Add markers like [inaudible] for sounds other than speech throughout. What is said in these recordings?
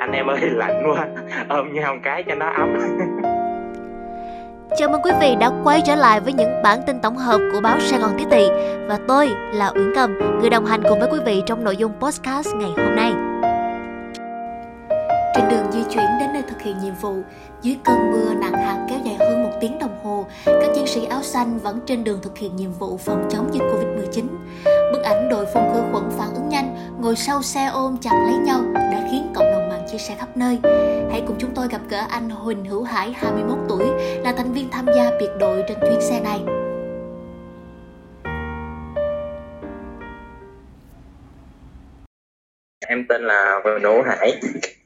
anh em ơi [laughs] lạnh quá. Ôm nhau một cái cho nó ấm. Chào mừng quý vị đã quay trở lại với những bản tin tổng hợp của báo Sài Gòn Tiếp Thị. Và tôi là Uyển Cầm, người đồng hành cùng với quý vị trong nội dung podcast ngày hôm nay. Trên đường di chuyển đến nơi thực hiện nhiệm vụ Dưới cơn mưa nặng hạt kéo dài hơn một tiếng đồng hồ Các chiến sĩ áo xanh vẫn trên đường thực hiện nhiệm vụ phòng chống dịch Covid-19 Bức ảnh đội phun khử khuẩn phản ứng nhanh ngồi sau xe ôm chặt lấy nhau đã khiến chia sẻ khắp nơi. Hãy cùng chúng tôi gặp gỡ anh Huỳnh Hữu Hải, 21 tuổi, là thành viên tham gia biệt đội trên chuyến xe này. Em tên là Huỳnh Hữu Hải,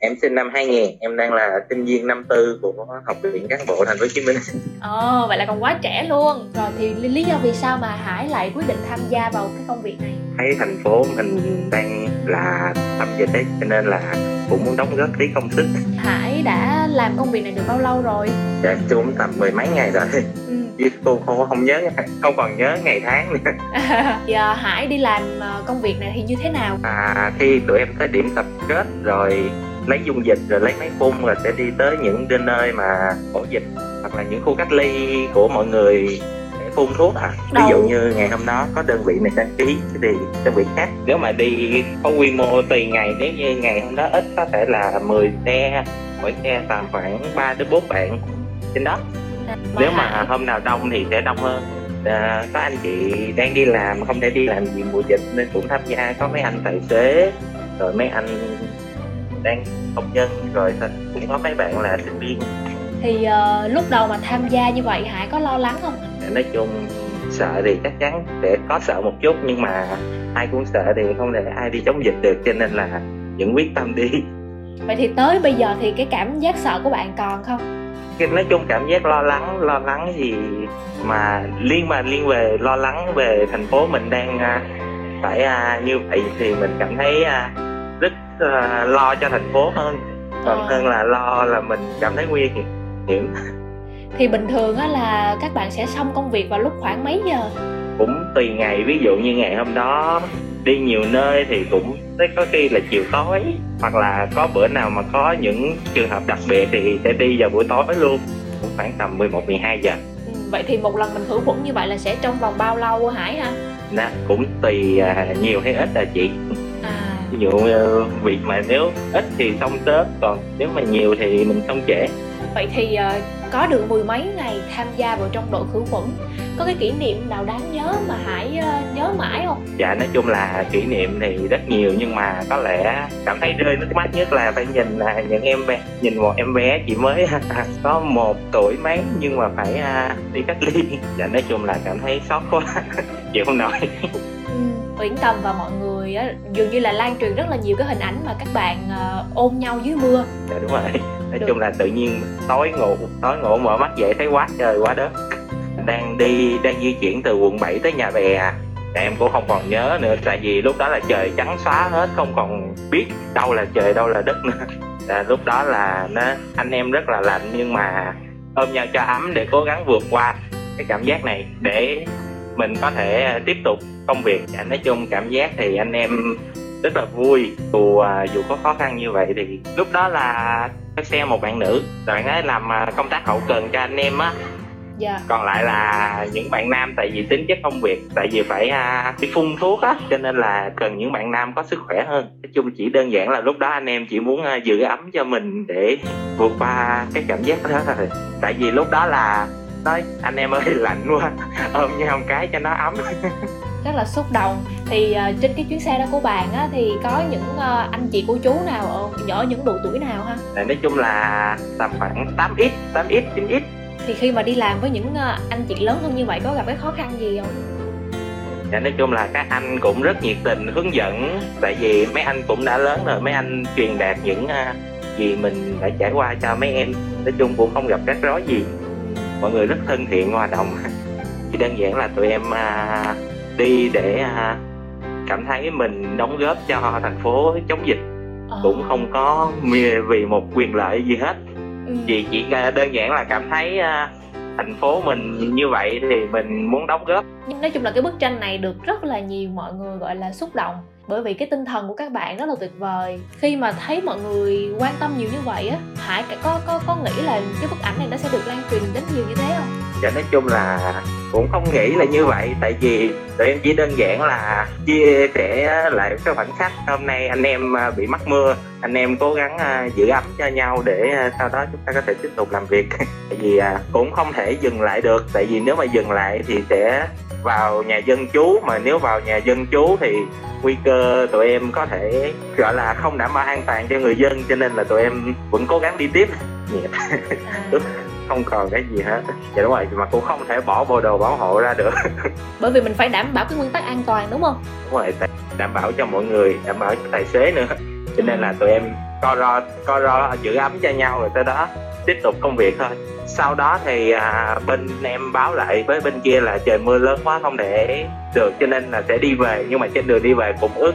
em sinh năm 2000, em đang là sinh viên năm tư của Học viện Cán bộ Thành phố Hồ Chí Minh. Ồ, vậy là còn quá trẻ luôn. Rồi thì lý do vì sao mà Hải lại quyết định tham gia vào cái công việc này? Thấy thành phố mình đang là tập dịch ấy, cho nên là cũng muốn đóng góp tí công sức. Hải đã làm công việc này được bao lâu rồi? Dạ, cũng tầm mười mấy ngày rồi. Ừ. Chứ cô không, không nhớ, không còn nhớ ngày tháng nữa. [laughs] Giờ Hải đi làm ờ, công việc này thì như thế nào? À, khi tụi em tới điểm tập kết rồi lấy dung dịch rồi lấy máy phun rồi sẽ đi tới những nơi mà ổ dịch hoặc là những khu cách ly của mọi người để phun thuốc à. Ví dụ như ngày hôm đó có đơn vị này đăng ký thì đơn vị khác. Nếu mà đi có quy mô tùy ngày nếu như ngày hôm đó ít có thể là 10 xe mỗi xe tầm khoảng 3 đến 4 bạn trên đó. Nếu mà hôm nào đông thì sẽ đông hơn. À, có anh chị đang đi làm không thể đi làm gì mùa dịch nên cũng tham gia. Có mấy anh tài xế rồi mấy anh đang công nhân rồi cũng có mấy bạn là sinh viên thì ờ, lúc đầu mà tham gia như vậy Hải có lo lắng không? nói chung sợ thì chắc chắn sẽ có sợ một chút nhưng mà ai cũng sợ thì không thể ai đi chống dịch được cho nên là vẫn quyết tâm đi Vậy thì tới bây giờ thì cái cảm giác sợ của bạn còn không? Nói chung cảm giác lo lắng lo lắng gì mà liên mà liên về lo lắng về thành phố mình đang à, phải à, như vậy thì mình cảm thấy à, à, lo cho thành phố hơn còn Ờ. hơn là lo là mình cảm thấy nguy hiểm [laughs] Thì bình thường á là các bạn sẽ xong công việc vào lúc khoảng mấy giờ? cũng tùy ngày ví dụ như ngày hôm đó đi nhiều nơi thì cũng tới có khi là chiều tối hoặc là có bữa nào mà có những trường hợp đặc biệt thì sẽ đi vào buổi tối luôn cũng khoảng tầm 11 12 giờ Ừ, vậy thì một lần mình khử khuẩn như vậy là sẽ trong vòng bao lâu Hải ha? Đó, cũng tùy à, nhiều hay ít là chị À, ví dụ ờ, việc mà nếu ít thì xong sớm, còn nếu mà nhiều thì mình xong trễ. Vậy thì ờ, có được mười mấy ngày tham gia vào trong đội khử khuẩn, có cái kỷ niệm nào đáng nhớ mà Hải ờ, nhớ mãi không? dạ nói chung là kỷ niệm thì rất nhiều nhưng mà có lẽ cảm thấy rơi nước mắt nhất là phải nhìn là những em bé nhìn một em bé chỉ mới [laughs] có một tuổi mấy nhưng mà phải à, đi cách ly [laughs] dạ nói chung là cảm thấy sót quá [laughs] chịu không nổi Ừ, Uyển Cầm và mọi người á, dường như là lan truyền rất là nhiều cái hình ảnh mà các bạn ờ, ôm nhau dưới mưa dạ đúng rồi nói Được. chung là tự nhiên tối ngủ tối ngủ mở mắt dậy thấy quá trời quá đất đang đi đang di chuyển từ quận 7 tới nhà bè à em cũng không còn nhớ nữa tại vì lúc đó là trời trắng xóa hết không còn biết đâu là trời đâu là đất nữa. [laughs] À, lúc đó là nó anh em rất là lạnh nhưng mà ôm nhau cho ấm để cố gắng vượt qua cái cảm giác này để mình có thể tiếp tục công việc. À, nói chung cảm giác thì anh em rất là vui dù à, dù có khó khăn như vậy thì lúc đó là xe một bạn nữ bạn ấy làm à, công tác hậu cần cho anh em á dạ. Còn lại là những bạn nam tại vì tính chất công việc tại vì phải à, đi phun thuốc á cho nên là cần những bạn nam có sức khỏe hơn. Nói chung chỉ đơn giản là lúc đó anh em chỉ muốn à, giữ ấm cho mình để vượt qua cái cảm giác đó thôi. Tại vì lúc đó là nói anh em ơi [laughs] lạnh quá ôm nhau một cái cho nó ấm. [laughs] Rất là xúc động. Thì ờ, trên cái chuyến xe đó của bạn á, thì có những ờ, anh chị cô chú nào ở, ở những độ tuổi nào ha? Nói chung là tầm khoảng 8x 8x 9x thì khi mà đi làm với những ờ, anh chị lớn hơn như vậy có gặp cái khó khăn gì không? Dạ, nói chung là các anh cũng rất nhiệt tình hướng dẫn. Tại vì mấy anh cũng đã lớn rồi mấy anh truyền đạt những à, gì mình đã trải qua cho mấy em. Nói chung cũng không gặp rắc rối gì. Mọi người rất thân thiện hòa đồng. [laughs] Chỉ đơn giản là tụi em à, đi để cảm thấy mình đóng góp cho thành phố chống dịch. Ờ, cũng không có vì một quyền lợi gì hết ừ. vì chỉ à, đơn giản là cảm thấy à, thành phố mình như vậy thì mình muốn đóng góp. Nói chung là cái bức tranh này được rất là nhiều mọi người gọi là xúc động bởi vì cái tinh thần của các bạn rất là tuyệt vời. Khi mà thấy mọi người quan tâm nhiều như vậy á hải có có có nghĩ là cái bức ảnh này nó sẽ được lan truyền đến nhiều như thế không dạ nói chung là cũng không nghĩ là như vậy. Tại vì tụi em chỉ đơn giản là chia sẻ lại cái khoảnh khắc hôm nay anh em à, bị mắc mưa. Anh em cố gắng à, giữ ấm cho nhau để à, sau đó chúng ta có thể tiếp tục làm việc. [laughs] Tại vì cũng không thể dừng lại được. Tại vì nếu mà dừng lại thì sẽ vào nhà dân chú mà nếu vào nhà dân chú thì nguy cơ tụi em có thể gọi là không đảm bảo an toàn cho người dân. Cho nên là tụi em vẫn cố gắng đi tiếp. À. [laughs] không còn cái gì hết. Dạ đúng rồi mà cũng không thể bỏ bộ đồ bảo hộ ra được. [laughs] Bởi vì mình phải đảm bảo cái nguyên tắc an toàn đúng không? Đúng rồi đảm bảo cho mọi người đảm bảo cho tài xế nữa. Cho nên là tụi em co ro co ro giữ ấm cho nhau rồi tới đó tiếp tục công việc thôi. Sau đó thì à, bên em báo lại với bên kia là trời mưa lớn quá không thể được cho nên là sẽ đi về. Nhưng mà trên đường đi về cũng ướt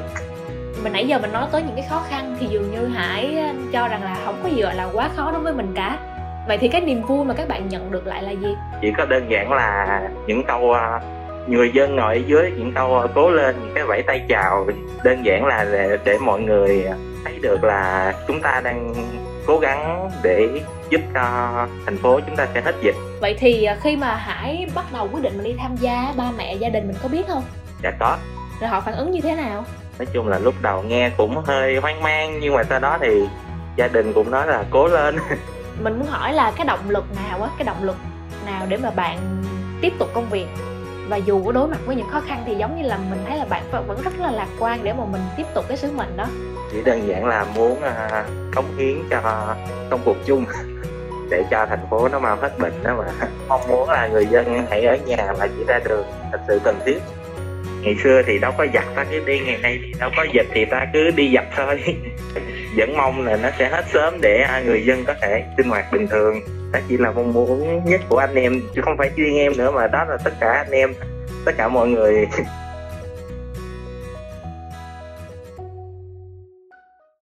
mình nãy giờ mình nói tới những cái khó khăn thì dường như hải cho rằng là không có gì gọi là quá khó đối với mình cả vậy thì cái niềm vui mà các bạn nhận được lại là gì? Chỉ có đơn giản là những câu à, người dân ngồi ở dưới những câu cố lên những cái vẫy tay chào. Đơn giản là để, để mọi người thấy được là chúng ta đang cố gắng để giúp cho thành phố chúng ta sẽ hết dịch. Vậy thì à, khi mà hải bắt đầu quyết định mình đi tham gia ba mẹ gia đình mình có biết không? Dạ có. Rồi họ phản ứng như thế nào? Nói chung là lúc đầu nghe cũng hơi hoang mang nhưng mà sau đó thì gia đình cũng nói là cố lên [laughs] mình muốn hỏi là cái động lực nào á cái động lực nào để mà bạn tiếp tục công việc? Và dù có đối mặt với những khó khăn thì giống như là mình thấy là bạn vẫn rất là lạc quan để mà mình tiếp tục cái sứ mệnh đó. Chỉ đơn giản là muốn à, cống hiến cho công cuộc chung [laughs] để cho thành phố nó mau hết bệnh đó mà. Mong muốn là người dân hãy ở nhà mà chỉ ra đường thật sự cần thiết ngày xưa thì đâu có giặt ta cứ đi, ngày nay thì đâu có dịch thì ta cứ đi giặt thôi. [laughs] Vẫn mong là nó sẽ hết sớm để người dân có thể sinh hoạt bình thường. Đó chỉ là mong muốn nhất của anh em, chứ không phải riêng em nữa mà đó là tất cả anh em, tất cả mọi người. [laughs]